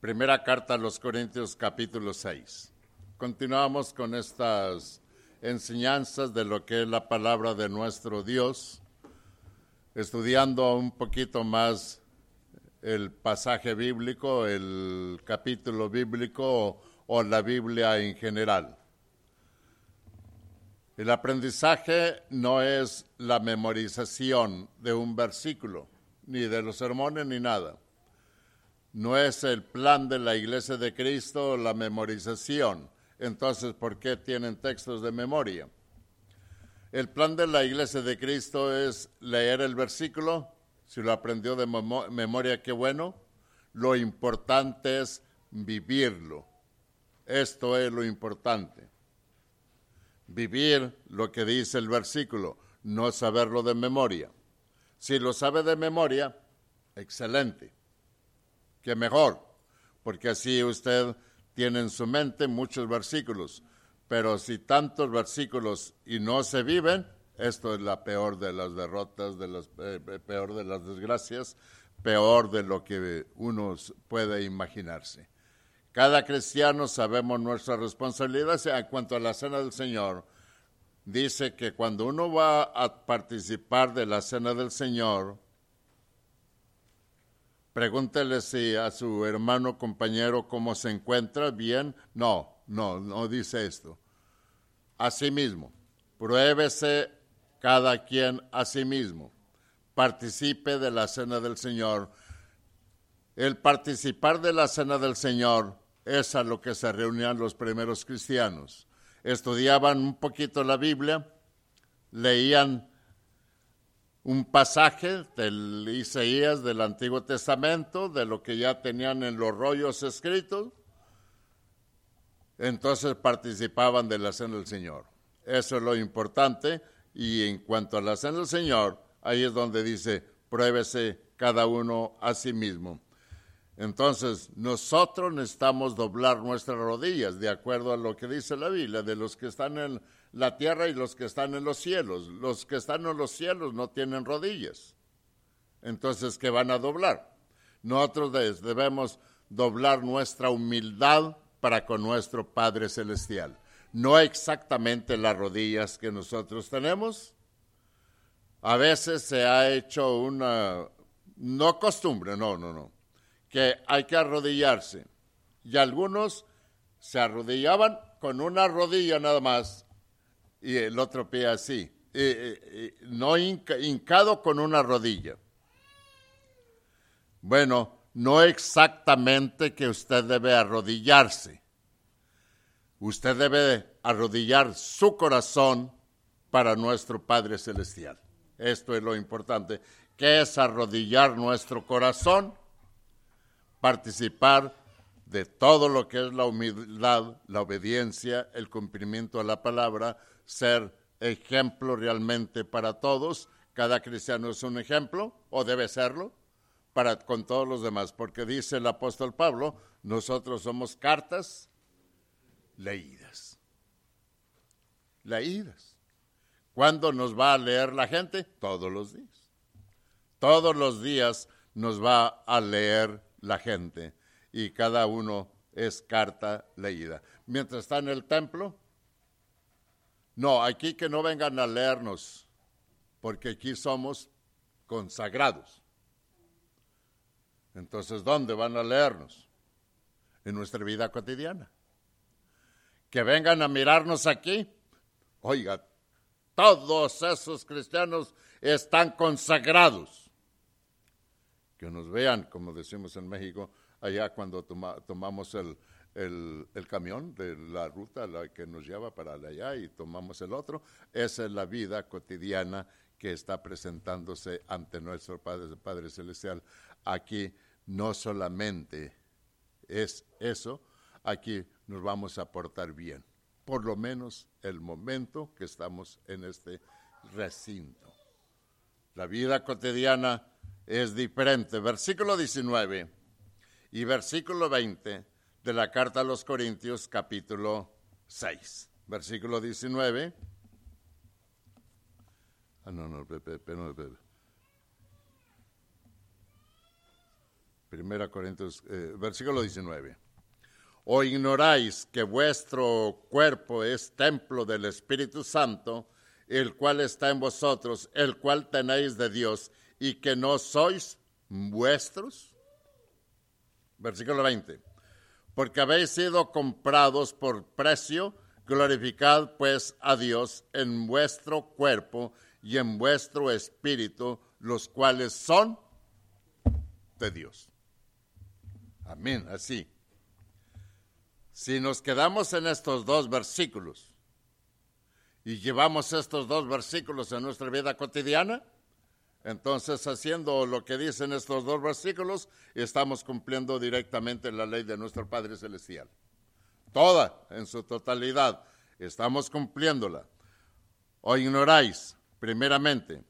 Primera carta a los Corintios capítulo 6. Continuamos con estas enseñanzas de lo que es la palabra de nuestro Dios, estudiando un poquito más el pasaje bíblico, el capítulo bíblico o, o la Biblia en general. El aprendizaje no es la memorización de un versículo, ni de los sermones, ni nada no es el plan de la Iglesia de Cristo la memorización. Entonces, ¿por qué tienen textos de memoria? El plan de la Iglesia de Cristo es leer el versículo, si lo aprendió de memoria, qué bueno. Lo importante es vivirlo. Esto es lo importante. Vivir lo que dice el versículo, no saberlo de memoria. Si lo sabe de memoria, excelente que mejor, porque así usted tiene en su mente muchos versículos, pero si tantos versículos y no se viven, esto es la peor de las derrotas, de las, eh, eh, peor de las desgracias, peor de lo que uno puede imaginarse. Cada cristiano sabemos nuestra responsabilidad en cuanto a la cena del Señor. Dice que cuando uno va a participar de la cena del Señor, Pregúntele si a su hermano compañero cómo se encuentra bien. No, no, no dice esto. Asimismo, pruébese cada quien a sí mismo. Participe de la cena del Señor. El participar de la cena del Señor es a lo que se reunían los primeros cristianos. Estudiaban un poquito la Biblia, leían un pasaje del Isaías del Antiguo Testamento, de lo que ya tenían en los rollos escritos, entonces participaban de la cena del Señor. Eso es lo importante. Y en cuanto a la cena del Señor, ahí es donde dice, pruébese cada uno a sí mismo. Entonces, nosotros necesitamos doblar nuestras rodillas, de acuerdo a lo que dice la Biblia, de los que están en la tierra y los que están en los cielos. Los que están en los cielos no tienen rodillas. Entonces, ¿qué van a doblar? Nosotros debemos doblar nuestra humildad para con nuestro Padre Celestial. No exactamente las rodillas que nosotros tenemos. A veces se ha hecho una, no costumbre, no, no, no, que hay que arrodillarse. Y algunos se arrodillaban con una rodilla nada más y el otro pie así, no hincado con una rodilla. Bueno, no exactamente que usted debe arrodillarse. Usted debe arrodillar su corazón para nuestro Padre Celestial. Esto es lo importante. ¿Qué es arrodillar nuestro corazón? Participar de todo lo que es la humildad, la obediencia, el cumplimiento a la palabra, ser ejemplo realmente para todos. Cada cristiano es un ejemplo, o debe serlo, para con todos los demás, porque dice el apóstol Pablo, nosotros somos cartas leídas. Leídas. ¿Cuándo nos va a leer la gente? Todos los días. Todos los días nos va a leer la gente y cada uno es carta leída. Mientras está en el templo, no, aquí que no vengan a leernos, porque aquí somos consagrados. Entonces, ¿dónde van a leernos? En nuestra vida cotidiana. Que vengan a mirarnos aquí. Oiga, todos esos cristianos están consagrados. Que nos vean, como decimos en México, allá cuando tomamos el, el, camión de la ruta la que nos lleva para allá y tomamos el otro. Esa es la vida cotidiana que está presentándose ante nuestro Padre, Padre Celestial. Aquí no solamente es eso, aquí nos vamos a portar bien, por lo menos el momento que estamos en este recinto. La vida cotidiana es diferente. Versículo 19 y versículo 20 de la carta a los Corintios capítulo 6, versículo 19. Ah, no, no, Pepe, no. Primera Corintios, eh, versículo 19. ¿O ignoráis que vuestro cuerpo es templo del Espíritu Santo, el cual está en vosotros, el cual tenéis de Dios, y que no sois vuestros? Versículo 20. Porque habéis sido comprados por precio, glorificad pues a Dios en vuestro cuerpo y en vuestro espíritu, los cuales son de Dios. Amén, así. Si nos quedamos en estos dos versículos y llevamos estos dos versículos en nuestra vida cotidiana, entonces haciendo lo que dicen estos dos versículos, estamos cumpliendo directamente la ley de nuestro Padre Celestial. Toda, en su totalidad, estamos cumpliéndola. O ignoráis, primeramente,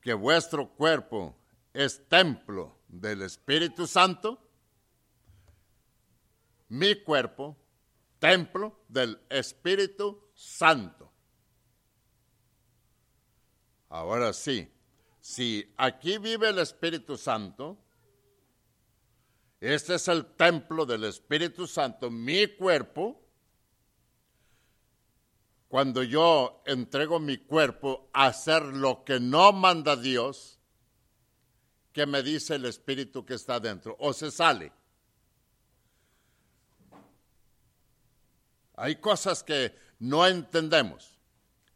que vuestro cuerpo es templo del Espíritu Santo, mi cuerpo, templo del Espíritu Santo. Ahora sí, si aquí vive el Espíritu Santo, este es el templo del Espíritu Santo, mi cuerpo, cuando yo entrego mi cuerpo a hacer lo que no manda Dios, ¿qué me dice el Espíritu que está dentro? O se sale. Hay cosas que no entendemos,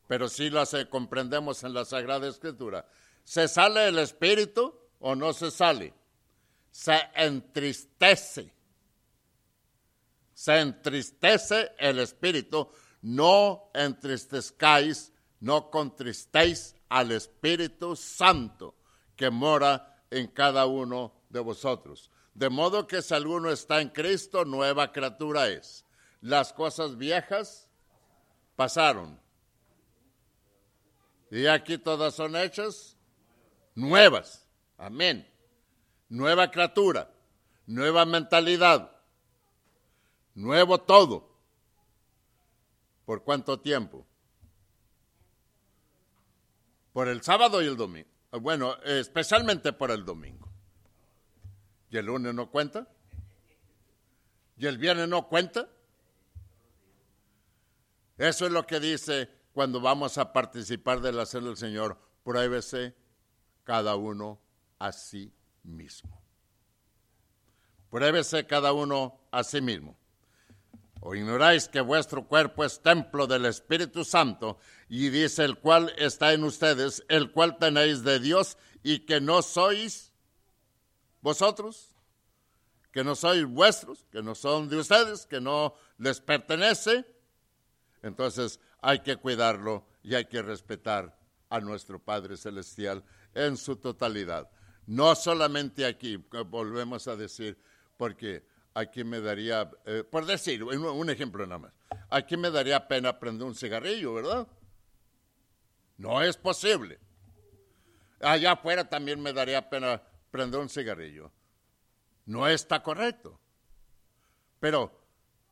pero sí las comprendemos en la Sagrada Escritura. ¿Se sale el Espíritu o no se sale? Se entristece. Se entristece el Espíritu. No entristezcáis, no contristéis al Espíritu Santo que mora en cada uno de vosotros. De modo que si alguno está en Cristo, nueva criatura es las cosas viejas pasaron. Y aquí todas son hechas nuevas. Amén. Nueva criatura, nueva mentalidad, nuevo todo. ¿Por cuánto tiempo? Por el sábado y el domingo. Bueno, especialmente por el domingo. ¿Y el lunes no cuenta? ¿Y el viernes no cuenta? Eso es lo que dice cuando vamos a participar de la cena del Señor. Pruébese cada uno a sí mismo. Pruébese cada uno a sí mismo. ¿O ignoráis que vuestro cuerpo es templo del Espíritu Santo y dice el cual está en ustedes, el cual tenéis de Dios y que no sois vosotros? Que no sois vuestros, que no son de ustedes, que no les pertenece entonces hay que cuidarlo y hay que respetar a nuestro Padre Celestial en su totalidad. No solamente aquí, volvemos a decir, porque aquí me daría, eh, por decir, un, ejemplo nada más, aquí me daría pena prender un cigarrillo, ¿verdad? No es posible. Allá afuera también me daría pena prender un cigarrillo. No está correcto. Pero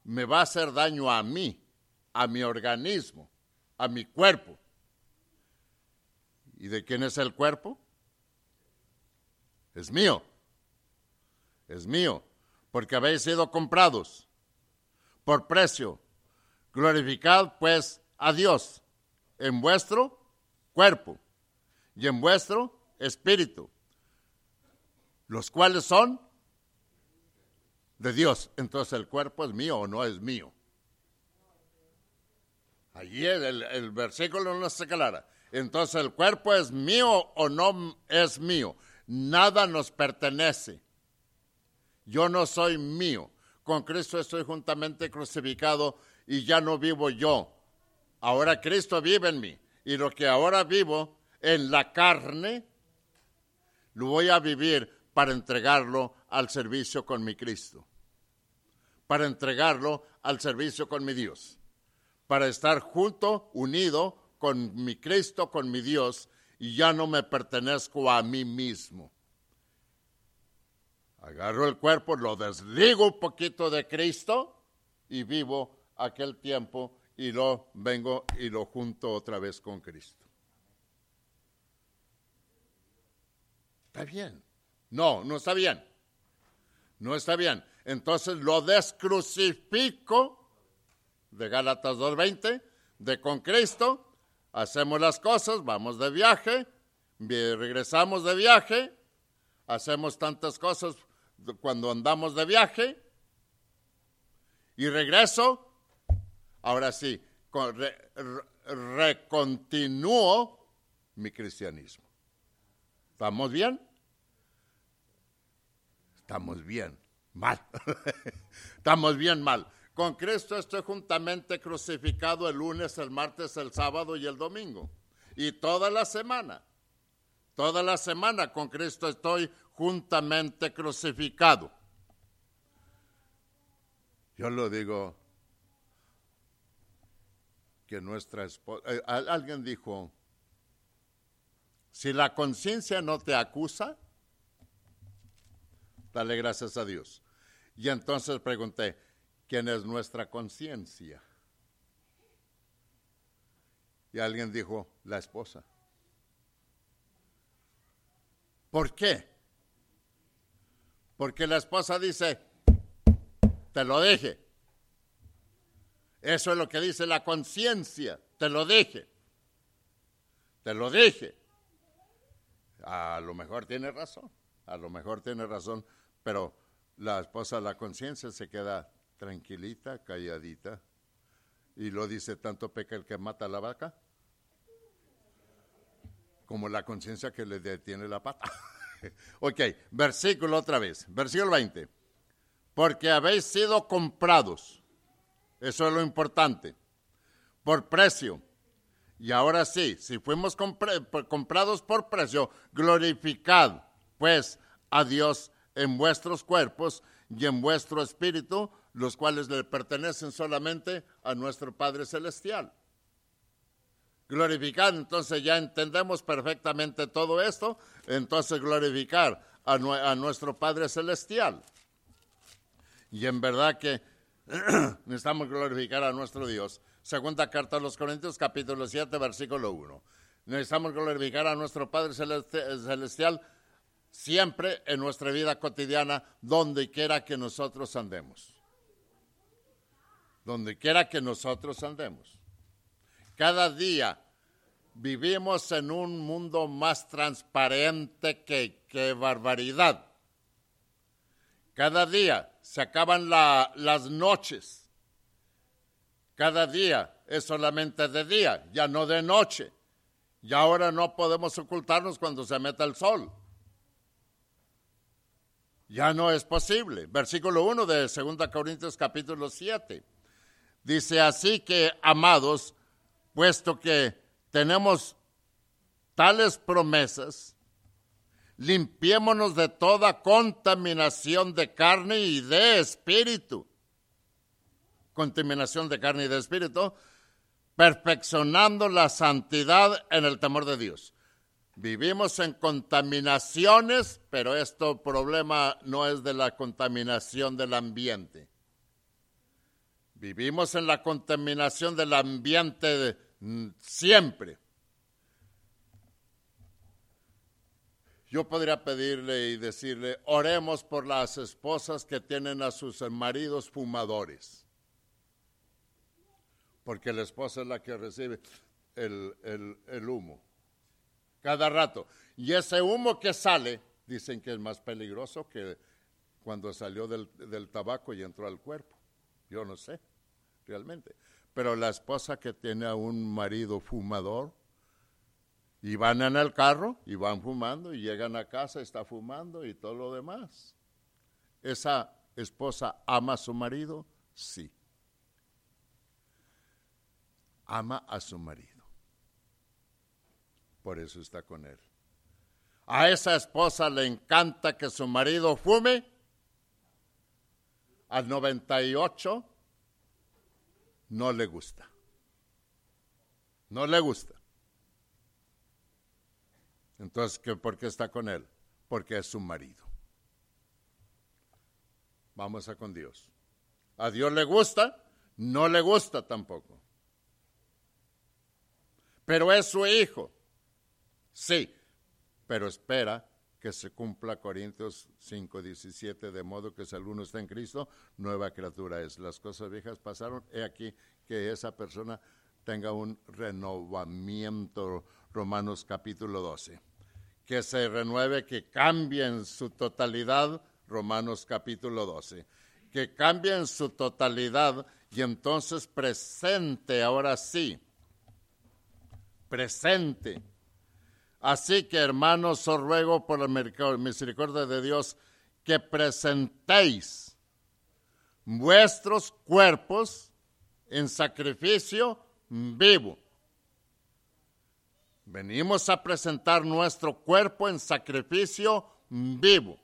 me va a hacer daño a mí a mi organismo, a mi cuerpo. ¿Y de quién es el cuerpo? Es mío. Es mío, porque habéis sido comprados por precio. Glorificad pues a Dios en vuestro cuerpo y en vuestro espíritu, los cuales son de Dios. Entonces el cuerpo es mío o no es mío. Allí el, el versículo no se aclara. Entonces, ¿el cuerpo es mío o no es mío? Nada nos pertenece. Yo no soy mío. Con Cristo estoy juntamente crucificado y ya no vivo yo. Ahora Cristo vive en mí. Y lo que ahora vivo en la carne, lo voy a vivir para entregarlo al servicio con mi Cristo. Para entregarlo al servicio con mi Dios para estar junto, unido con mi Cristo, con mi Dios, y ya no me pertenezco a mí mismo. Agarro el cuerpo, lo desligo un poquito de Cristo y vivo aquel tiempo y lo vengo y lo junto otra vez con Cristo. ¿Está bien? No, no está bien. No está bien. Entonces lo descrucifico de Gálatas 2.20, de con Cristo, hacemos las cosas, vamos de viaje, regresamos de viaje, hacemos tantas cosas cuando andamos de viaje y regreso, ahora sí, recontinúo mi cristianismo. ¿Estamos bien? Estamos bien, mal. Estamos bien mal. Con Cristo estoy juntamente crucificado el lunes, el martes, el sábado y el domingo. Y toda la semana. Toda la semana con Cristo estoy juntamente crucificado. Yo lo digo que nuestra esposa, eh, alguien dijo, si la conciencia no te acusa, dale gracias a Dios. Y entonces pregunté, ¿quién es nuestra conciencia? Y alguien dijo, la esposa. ¿Por qué? Porque la esposa dice, te lo dije. Eso es lo que dice la conciencia, te lo dije. Te lo dije. A lo mejor tiene razón, a lo mejor tiene razón, pero la esposa, la conciencia se queda tranquilita, calladita, y lo dice tanto peca el que mata a la vaca como la conciencia que le detiene la pata. ok, versículo otra vez, versículo 20. Porque habéis sido comprados, eso es lo importante, por precio. Y ahora sí, si fuimos comprados por precio, glorificad pues a Dios en vuestros cuerpos y en vuestro espíritu, los cuales le pertenecen solamente a nuestro Padre Celestial glorificar, entonces ya entendemos perfectamente todo esto, entonces glorificar a, nuestro Padre Celestial. Y en verdad que necesitamos glorificar a nuestro Dios. Segunda carta a los Corintios, capítulo 7, versículo 1. Necesitamos glorificar a nuestro Padre Celestial siempre en nuestra vida cotidiana, donde quiera que nosotros andemos. Donde quiera que nosotros andemos. Cada día vivimos en un mundo más transparente que, barbaridad. Cada día se acaban las noches. Cada día es solamente de día, ya no de noche. Y ahora no podemos ocultarnos cuando se meta el sol. Ya no es posible. Versículo 1 de 2 Corintios capítulo 7. Dice así que, amados, puesto que tenemos tales promesas, limpiémonos de toda contaminación de carne y de espíritu. Contaminación de carne y de espíritu, perfeccionando la santidad en el temor de Dios. Vivimos en contaminaciones, pero este problema no es de la contaminación del ambiente. Vivimos en la contaminación del ambiente mm, siempre. Yo podría pedirle y decirle, oremos por las esposas que tienen a sus maridos fumadores, porque la esposa es la que recibe el, el humo cada rato. Y ese humo que sale, dicen que es más peligroso que cuando salió del, del tabaco y entró al cuerpo. Yo no sé realmente. Pero la esposa que tiene a un marido fumador, y van en el carro y van fumando y llegan a casa, está fumando y todo lo demás. ¿Esa esposa ama a su marido? Sí. Ama a su marido. Por eso está con él. A esa esposa le encanta que su marido fume. Al 98 no le gusta. No le gusta. Entonces, ¿qué, ¿por qué está con él? Porque es su marido. Vamos a con Dios. ¿A Dios le gusta? No le gusta tampoco. Pero es su hijo. Sí, pero espera que se cumpla Corintios 5, 17, de modo que si alguno está en Cristo, nueva criatura es. Las cosas viejas pasaron, he aquí que esa persona tenga un renovamiento, Romanos capítulo 12. Que se renueve, que cambie en su totalidad, Romanos capítulo 12. Que cambie en su totalidad y entonces presente, ahora sí, presente Así que, hermanos, os ruego por la misericordia de Dios que presentéis vuestros cuerpos en sacrificio vivo. Venimos a presentar nuestro cuerpo en sacrificio vivo,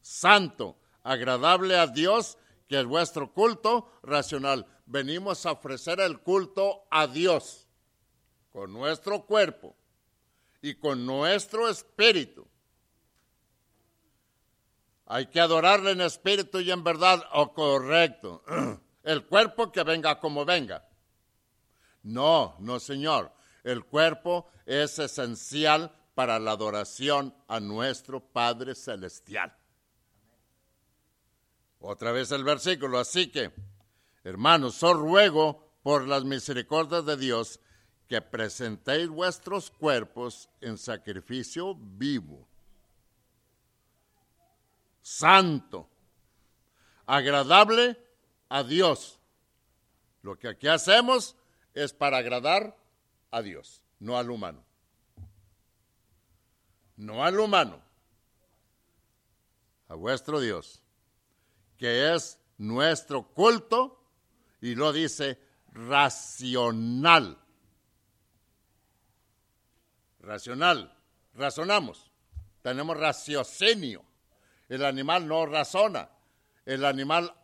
santo, agradable a Dios, que es vuestro culto racional. Venimos a ofrecer el culto a Dios con nuestro cuerpo y con nuestro espíritu. Hay que adorarle en espíritu y en verdad, o correcto. El cuerpo que venga como venga. No, no, Señor. El cuerpo es esencial para la adoración a nuestro Padre Celestial. Otra vez el versículo. Así que, hermanos, os ruego por las misericordias de Dios que presentéis vuestros cuerpos en sacrificio vivo, santo, agradable a Dios. Lo que aquí hacemos es para agradar a Dios, no al humano. No al humano, a vuestro Dios, que es nuestro culto, y lo dice racional racional, razonamos, tenemos raciocinio. El animal no razona, el animal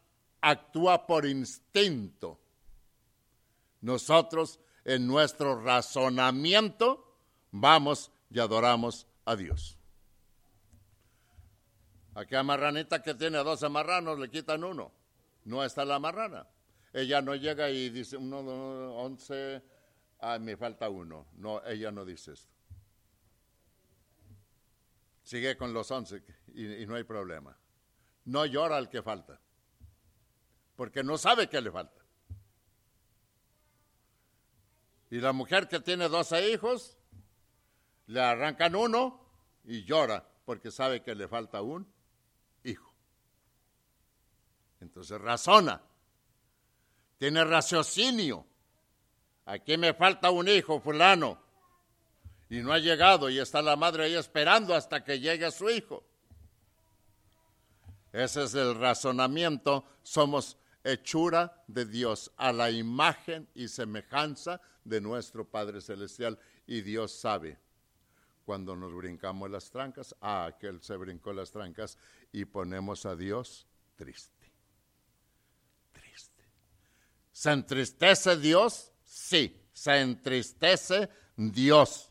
actúa por instinto. Nosotros en nuestro razonamiento vamos y adoramos a Dios. Aquella marranita que tiene dos marranos le quitan uno. No está la marrana. Ella no llega y dice, uno, once, ah, me falta uno. No, ella no dice esto sigue con los once y, no hay problema. No llora al que falta, porque no sabe qué le falta. Y la mujer que tiene 12 hijos, le arrancan uno y llora porque sabe que le falta un hijo. Entonces razona, tiene raciocinio. Aquí me falta un hijo, fulano y no ha llegado y está la madre ahí esperando hasta que llegue su hijo. Ese es el razonamiento. Somos hechura de Dios a la imagen y semejanza de nuestro Padre Celestial. Y Dios sabe cuando nos brincamos las trancas, ah, aquel se brincó las trancas y ponemos a Dios triste. Triste. ¿Se entristece Dios? Sí, se entristece Dios.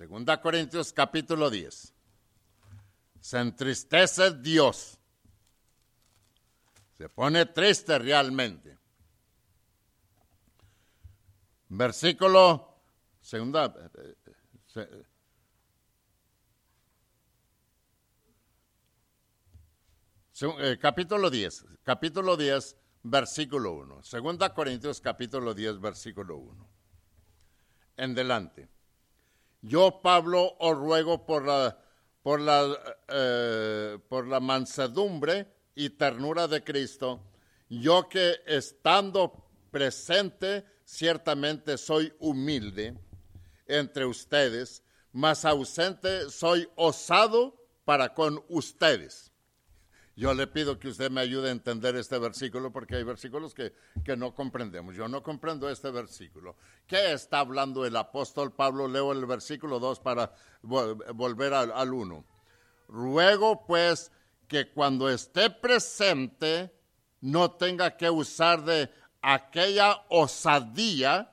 Segunda Corintios capítulo 10. Se entristece Dios. Se pone triste realmente. Versículo, segunda, eh, capítulo 10, capítulo 10, versículo 1. Segunda Corintios capítulo 10, versículo 1. En delante. Yo, Pablo, os ruego por la, por la, eh, por la mansedumbre y ternura de Cristo, yo que estando presente, ciertamente soy humilde entre ustedes, mas ausente soy osado para con ustedes. Yo le pido que usted me ayude a entender este versículo porque hay versículos que, no comprendemos. Yo no comprendo este versículo. ¿Qué está hablando el apóstol Pablo? Leo el versículo 2 para volver al 1. Ruego pues que cuando esté presente no tenga que usar de aquella osadía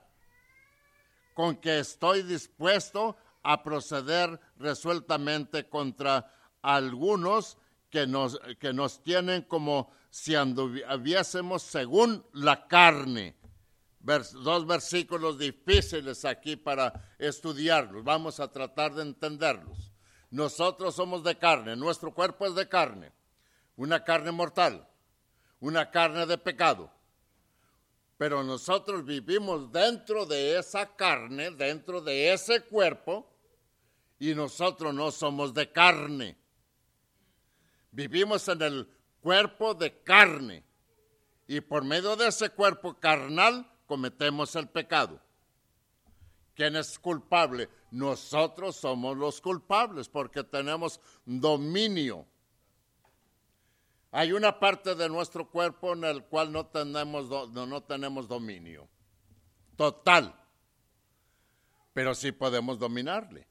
con que estoy dispuesto a proceder resueltamente contra algunos que nos, que nos tienen como si anduviésemos según la carne. dos versículos difíciles aquí para estudiarlos. Vamos a tratar de entenderlos. Nosotros somos de carne, nuestro cuerpo es de carne, una carne mortal, una carne de pecado. Pero nosotros vivimos dentro de esa carne, dentro de ese cuerpo, y nosotros no somos de carne. Vivimos en el cuerpo de carne y por medio de ese cuerpo carnal cometemos el pecado. ¿Quién es culpable? Nosotros somos los culpables porque tenemos dominio. Hay una parte de nuestro cuerpo en el cual no tenemos, no tenemos dominio total, pero sí podemos dominarle,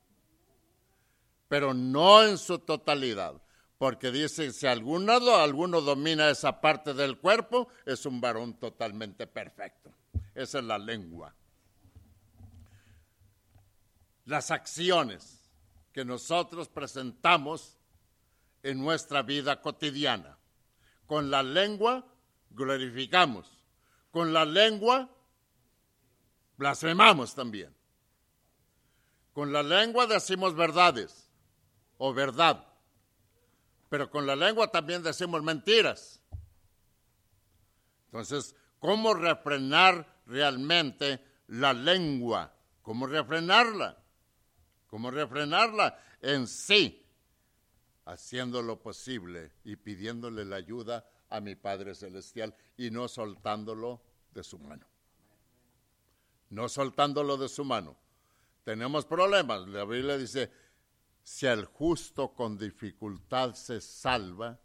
pero no en su totalidad, porque dice, si alguno, alguno domina esa parte del cuerpo, es un varón totalmente perfecto. Esa es la lengua las acciones que nosotros presentamos en nuestra vida cotidiana. Con la lengua glorificamos, con la lengua blasfemamos también. Con la lengua decimos verdades o verdad, pero con la lengua también decimos mentiras. Entonces, ¿cómo refrenar realmente la lengua? ¿Cómo refrenarla? ¿Cómo refrenarla? En sí, haciendo lo posible y pidiéndole la ayuda a mi Padre Celestial y no soltándolo de su mano. No soltándolo de su mano. Tenemos problemas. La Biblia dice, si el justo con dificultad se salva,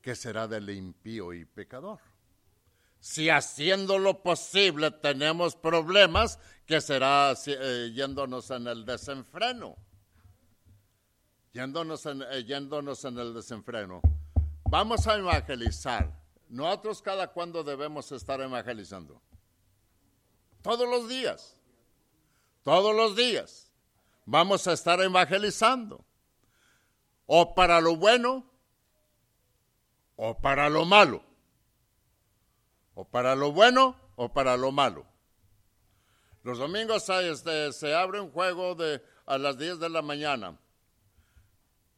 ¿qué será del impío y pecador? Si haciendo lo posible tenemos problemas, que será eh, yéndonos en el desenfreno. Yéndonos en, eh, yéndonos en el desenfreno. Vamos a evangelizar. Nosotros cada cuando debemos estar evangelizando. Todos los días. Todos los días. Vamos a estar evangelizando. O para lo bueno o para lo malo o para lo bueno o para lo malo. Los domingos este, se abre un juego de, a las 10 de la mañana.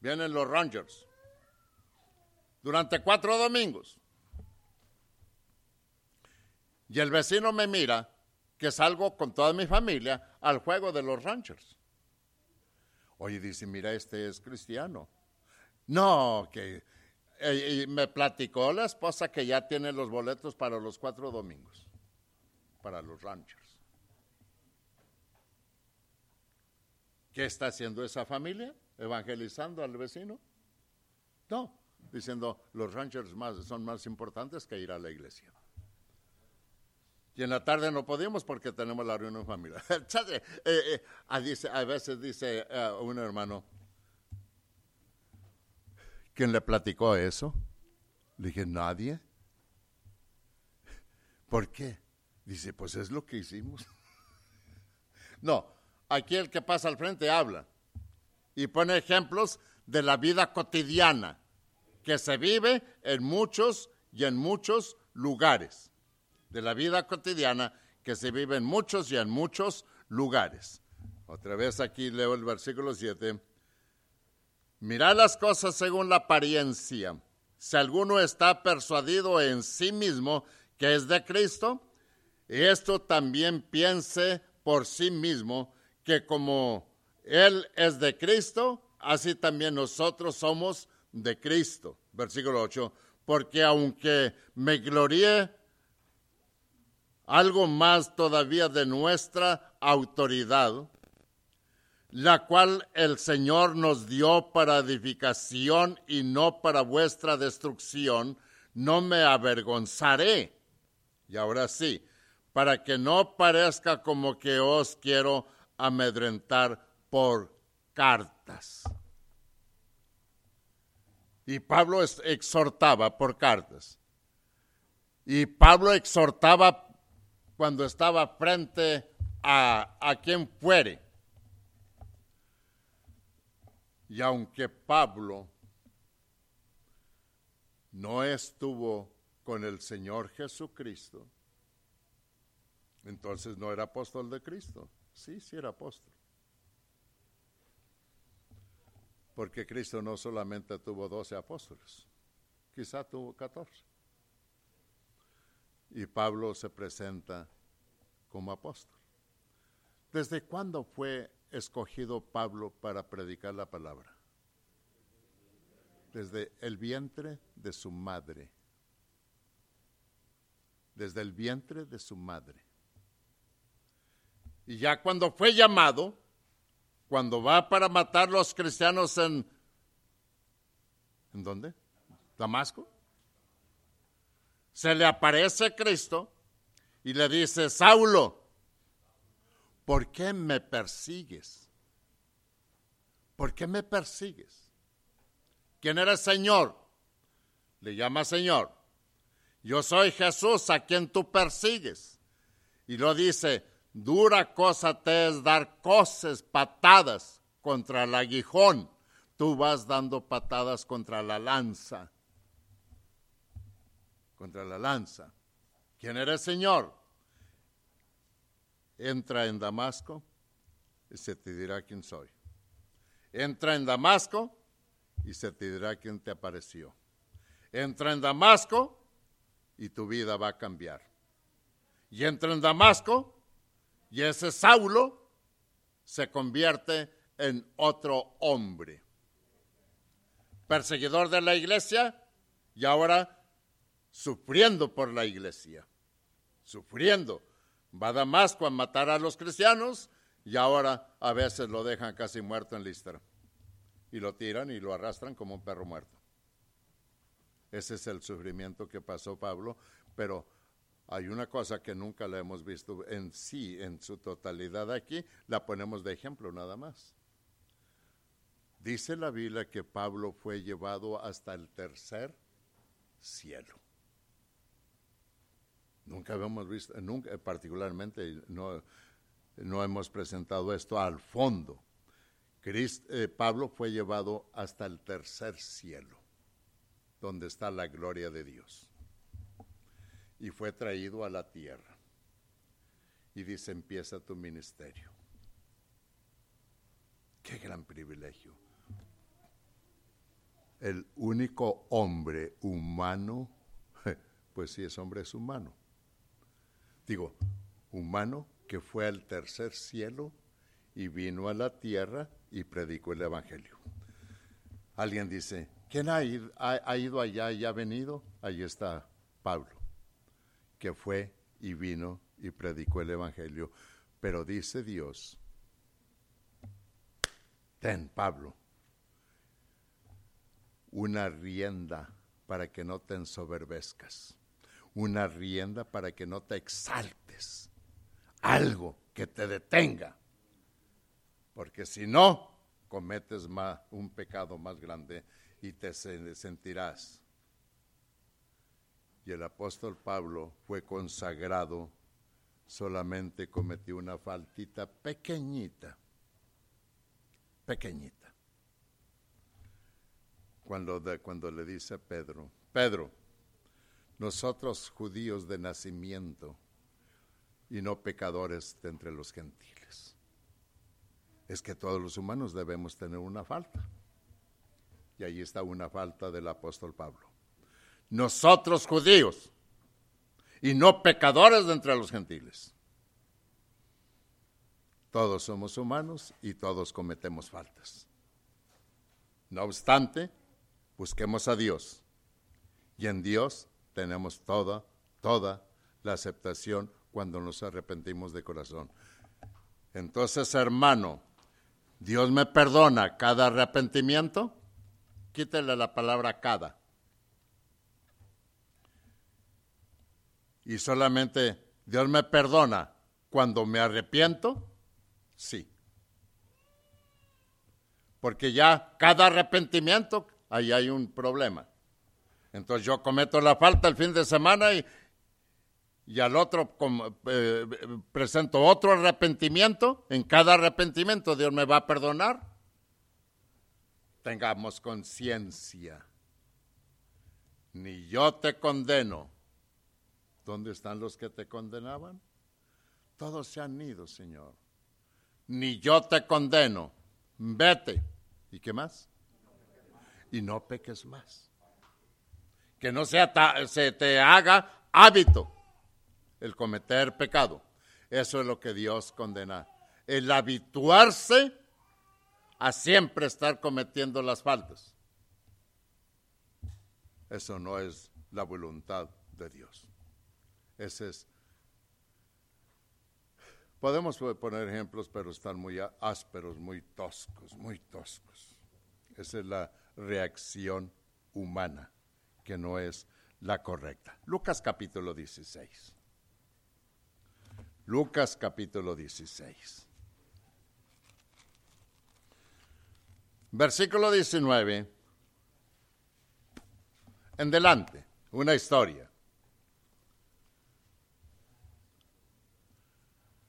Vienen los Rangers. Durante cuatro domingos. Y el vecino me mira que salgo con toda mi familia al juego de los Rangers. Oye, dice, mira, este es cristiano. No, que eh, me platicó la esposa que ya tiene los boletos para los cuatro domingos, para los ranchers. ¿Qué está haciendo esa familia? ¿Evangelizando al vecino? No, diciendo los ranchers más, son más importantes que ir a la iglesia. Y en la tarde no podíamos porque tenemos la reunión familiar. Eh, eh, a veces dice un hermano, ¿Quién le platicó eso? Le dije, nadie. ¿Por qué? Dice, pues es lo que hicimos. no, aquí el que pasa al frente habla y pone ejemplos de la vida cotidiana que se vive en muchos y en muchos lugares. De la vida cotidiana que se vive en muchos y en muchos lugares. Otra vez aquí leo el versículo 7 Mirad las cosas según la apariencia. Si alguno está persuadido en sí mismo que es de Cristo, esto también piense por sí mismo que como Él es de Cristo, así también nosotros somos de Cristo. Versículo 8. Porque aunque me gloríe algo más todavía de nuestra autoridad, la cual el Señor nos dio para edificación y no para vuestra destrucción, no me avergonzaré. Y ahora sí, para que no parezca como que os quiero amedrentar por cartas. Y Pablo exhortaba por cartas. Y Pablo exhortaba cuando estaba frente a, a quien fuere y aunque Pablo no estuvo con el Señor Jesucristo, entonces no era apóstol de Cristo. Sí, sí era apóstol. Porque Cristo no solamente tuvo doce apóstoles, quizá tuvo catorce. Y Pablo se presenta como apóstol. ¿Desde cuándo fue escogido Pablo para predicar la palabra? Desde el vientre de su madre. Desde el vientre de su madre. Y ya cuando fue llamado, cuando va para matar los cristianos en... ¿En dónde? Damasco. Se le aparece Cristo y le dice, Saulo, ¿por qué me persigues? ¿Por qué me persigues? ¿Quién eres Señor? Le llama Señor. Yo soy Jesús a quien tú persigues. Y lo dice, Dura cosa te es dar cosas, patadas contra el aguijón. Tú vas dando patadas contra la lanza. Contra la lanza. ¿Quién eres, Señor? Entra en Damasco y se te dirá quién soy. Entra en Damasco y se te dirá quién te apareció. Entra en Damasco y tu vida va a cambiar. Y entra en Damasco y ese Saulo se convierte en otro hombre. Perseguidor de la iglesia y ahora sufriendo por la iglesia. Sufriendo. Va a Damasco a matar a los cristianos y ahora a veces lo dejan casi muerto en Listra. Y lo tiran y lo arrastran como un perro muerto. Ese es el sufrimiento que pasó Pablo, pero hay una cosa que nunca la hemos visto en sí, en su totalidad aquí, la ponemos de ejemplo nada más. Dice la Biblia que Pablo fue llevado hasta el tercer cielo. Nunca habíamos visto, nunca, particularmente no, no hemos presentado esto al fondo. Eh, Pablo fue llevado hasta el tercer cielo, donde está la gloria de Dios y fue traído a la tierra. Y dice, empieza tu ministerio. Qué gran privilegio. El único hombre humano, pues sí es hombre, es humano. Digo, humano que fue al tercer cielo y vino a la tierra y predicó el Evangelio. Alguien dice, ¿quién ha ido, ha ido allá y ha venido? Ahí está Pablo que fue y vino y predicó el Evangelio. Pero dice Dios, ten Pablo, una rienda para que no te ensoberbezcas, una rienda para que no te exaltes, algo que te detenga, porque si no, cometes más, un pecado más grande y te sentirás. Y el apóstol Pablo fue consagrado, solamente cometió una faltita pequeñita, pequeñita. Cuando, cuando le dice a Pedro, Pedro, nosotros judíos de nacimiento y no pecadores de entre los gentiles. Es que todos los humanos debemos tener una falta. Y ahí está una falta del apóstol Pablo nosotros judíos, y no pecadores de entre los gentiles. Todos somos humanos y todos cometemos faltas. No obstante, busquemos a Dios. Y en Dios tenemos toda, toda la aceptación cuando nos arrepentimos de corazón. Entonces, hermano, ¿Dios me perdona cada arrepentimiento? Quítele la palabra cada. y solamente Dios me perdona cuando me arrepiento, sí. Porque ya cada arrepentimiento, ahí hay un problema. Entonces yo cometo la falta el fin de semana y, y al otro eh, presento otro arrepentimiento. En cada arrepentimiento Dios me va a perdonar. Tengamos conciencia. Ni yo te condeno, ¿Dónde están los que te condenaban? Todos se han ido, Señor. Ni yo te condeno. Vete. ¿Y qué más? y no peques más. Que no sea se te haga hábito el cometer pecado. Eso es lo que Dios condena. El habituarse a siempre estar cometiendo las faltas. Eso no es la voluntad de Dios. Ese es. Podemos poner ejemplos, pero están muy ásperos, muy toscos, muy toscos. Esa es la reacción humana, que no es la correcta. Lucas capítulo 16. Lucas capítulo 16. Versículo 19. En delante, una historia.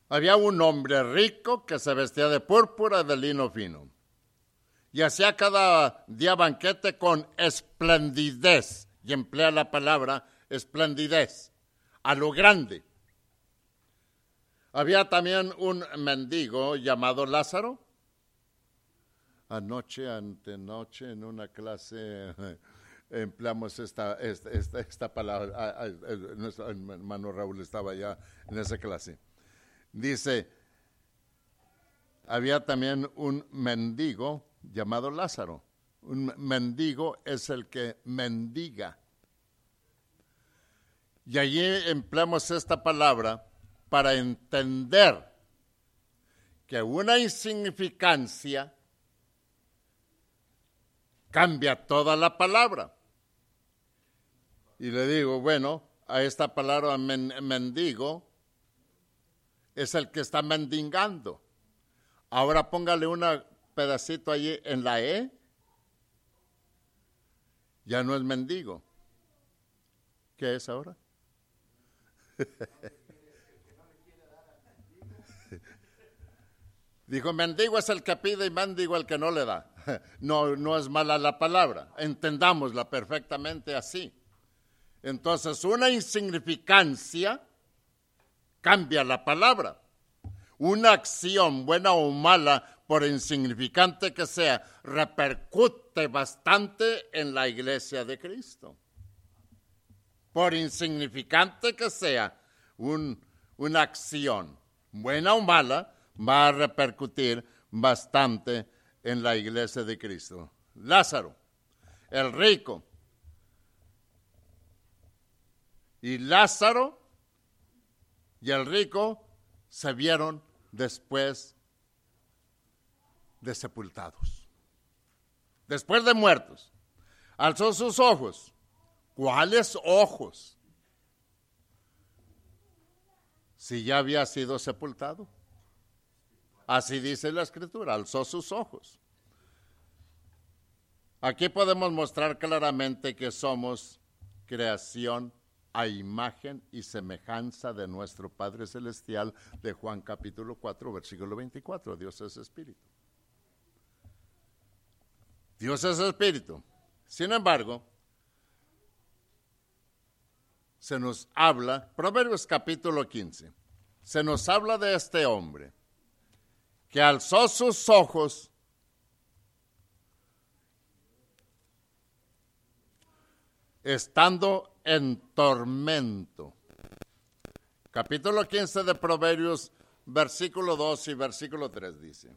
Había un hombre rico que se vestía de púrpura de lino fino y hacía cada día banquete con esplendidez, y emplea la palabra esplendidez, a lo grande. Había también un mendigo llamado Lázaro. Anoche, antenoche, en una clase empleamos esta, esta, esta, palabra. Ah, ah, nuestro hermano Raúl estaba ya en esa clase. Dice, había también un mendigo llamado Lázaro. Un mendigo es el que mendiga. Y allí empleamos esta palabra para entender que una insignificancia cambia toda la palabra. Y le digo, bueno, a esta palabra mendigo es el que está mendigando. Ahora póngale un pedacito allí en la E. Ya no es mendigo. ¿Qué es ahora? Dijo, mendigo es el que pide y mendigo el que no le da. No, no es mala la palabra, entendámosla perfectamente así. Entonces, una insignificancia cambia la palabra. Una acción, buena o mala, por insignificante que sea, repercute bastante en la iglesia de Cristo. Por insignificante que sea una acción, buena o mala, va a repercutir bastante en la iglesia de Cristo. Lázaro, el rico. Y Lázaro y el rico se vieron después de sepultados, después de muertos. Alzó sus ojos. ¿Cuáles ojos? Si ya había sido sepultado. Así dice la escritura, alzó sus ojos. Aquí podemos mostrar claramente que somos creación a imagen y semejanza de nuestro Padre Celestial de Juan capítulo 4, versículo 24. Dios es espíritu. Dios es espíritu. Sin embargo, se nos habla, Proverbios capítulo 15, se nos habla de este hombre que alzó sus ojos estando en tormento. Capítulo 15 de Proverbios, versículo 2 y versículo 3 dice,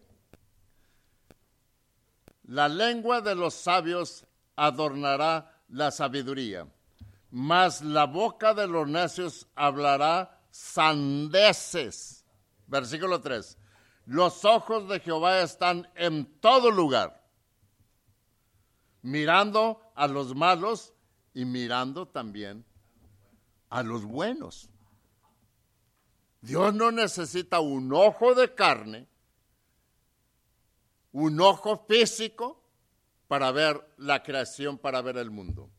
La lengua de los sabios adornará la sabiduría, mas la boca de los necios hablará sandeces. Versículo 3. Los ojos de Jehová están en todo lugar, mirando a los malos y mirando también a los buenos. Dios no necesita un ojo de carne, un ojo físico para ver la creación, para ver el mundo.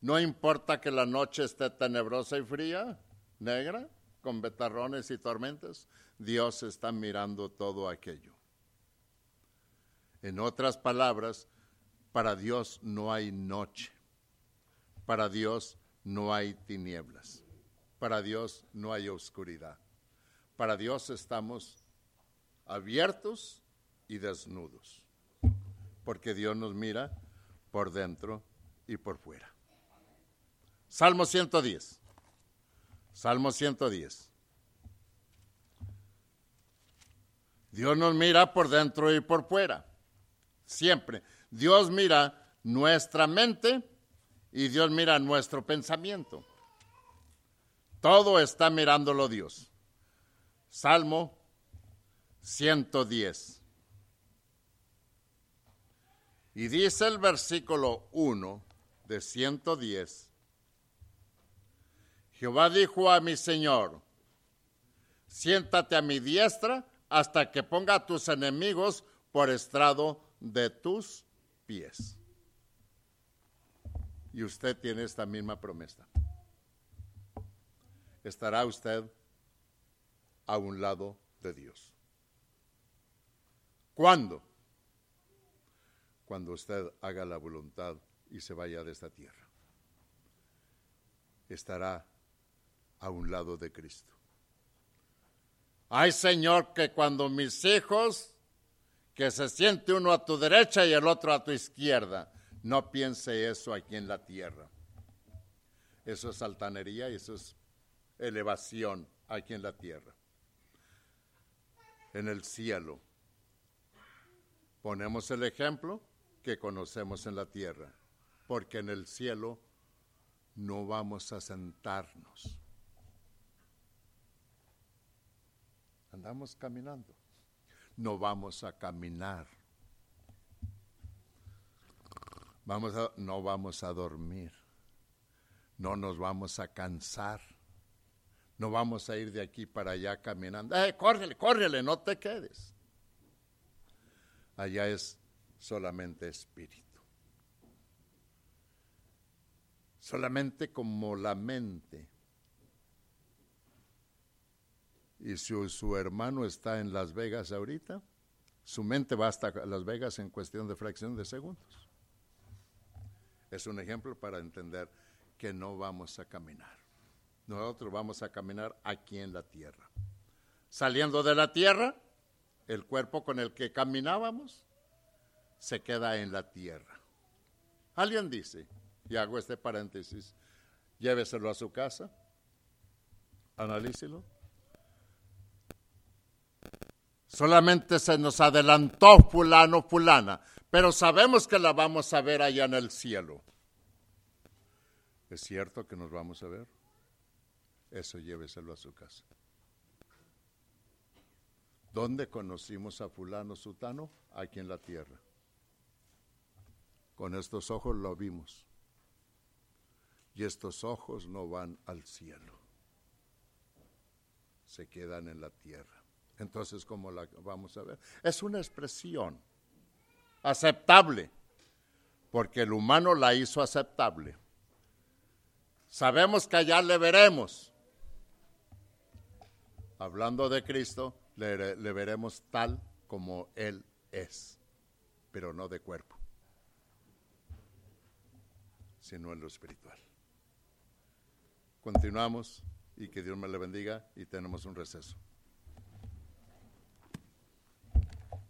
No importa que la noche esté tenebrosa y fría, negra, con betarrones y tormentas, Dios está mirando todo aquello. En otras palabras, para Dios no hay noche, para Dios no hay tinieblas, para Dios no hay oscuridad, para Dios estamos abiertos y desnudos, porque Dios nos mira por dentro y por fuera. Salmo 110. Salmo 110. Dios nos mira por dentro y por fuera. Siempre. Dios mira nuestra mente y Dios mira nuestro pensamiento. Todo está mirándolo Dios. Salmo 110. Y dice el versículo 1 de 110. Jehová dijo a mi Señor, siéntate a mi diestra hasta que ponga a tus enemigos por estrado de tus pies. Y usted tiene esta misma promesa. Estará usted a un lado de Dios. ¿Cuándo? Cuando usted haga la voluntad y se vaya de esta tierra. Estará a un lado de Cristo. Ay Señor, que cuando mis hijos, que se siente uno a tu derecha y el otro a tu izquierda, no piense eso aquí en la tierra. Eso es altanería y eso es elevación aquí en la tierra. En el cielo. Ponemos el ejemplo que conocemos en la tierra, porque en el cielo no vamos a sentarnos Andamos caminando. No vamos a caminar. Vamos a, no vamos a dormir. No nos vamos a cansar. No vamos a ir de aquí para allá caminando. ¡Eh, córrele, córrele! No te quedes. Allá es solamente espíritu. Solamente como la mente Y si su hermano está en Las Vegas ahorita, su mente va hasta Las Vegas en cuestión de fracción de segundos. Es un ejemplo para entender que no vamos a caminar. Nosotros vamos a caminar aquí en la tierra. Saliendo de la tierra, el cuerpo con el que caminábamos se queda en la tierra. Alguien dice, y hago este paréntesis, lléveselo a su casa, analícelo Solamente se nos adelantó fulano, fulana, pero sabemos que la vamos a ver allá en el cielo. ¿Es cierto que nos vamos a ver? Eso lléveselo a su casa. ¿Dónde conocimos a fulano, sutano? Aquí en la tierra. Con estos ojos lo vimos. Y estos ojos no van al cielo. Se quedan en la tierra. Entonces, ¿cómo la vamos a ver? Es una expresión aceptable, porque el humano la hizo aceptable. Sabemos que allá le veremos. Hablando de Cristo, le, le veremos tal como Él es, pero no de cuerpo, sino en lo espiritual. Continuamos y que Dios me le bendiga y tenemos un receso.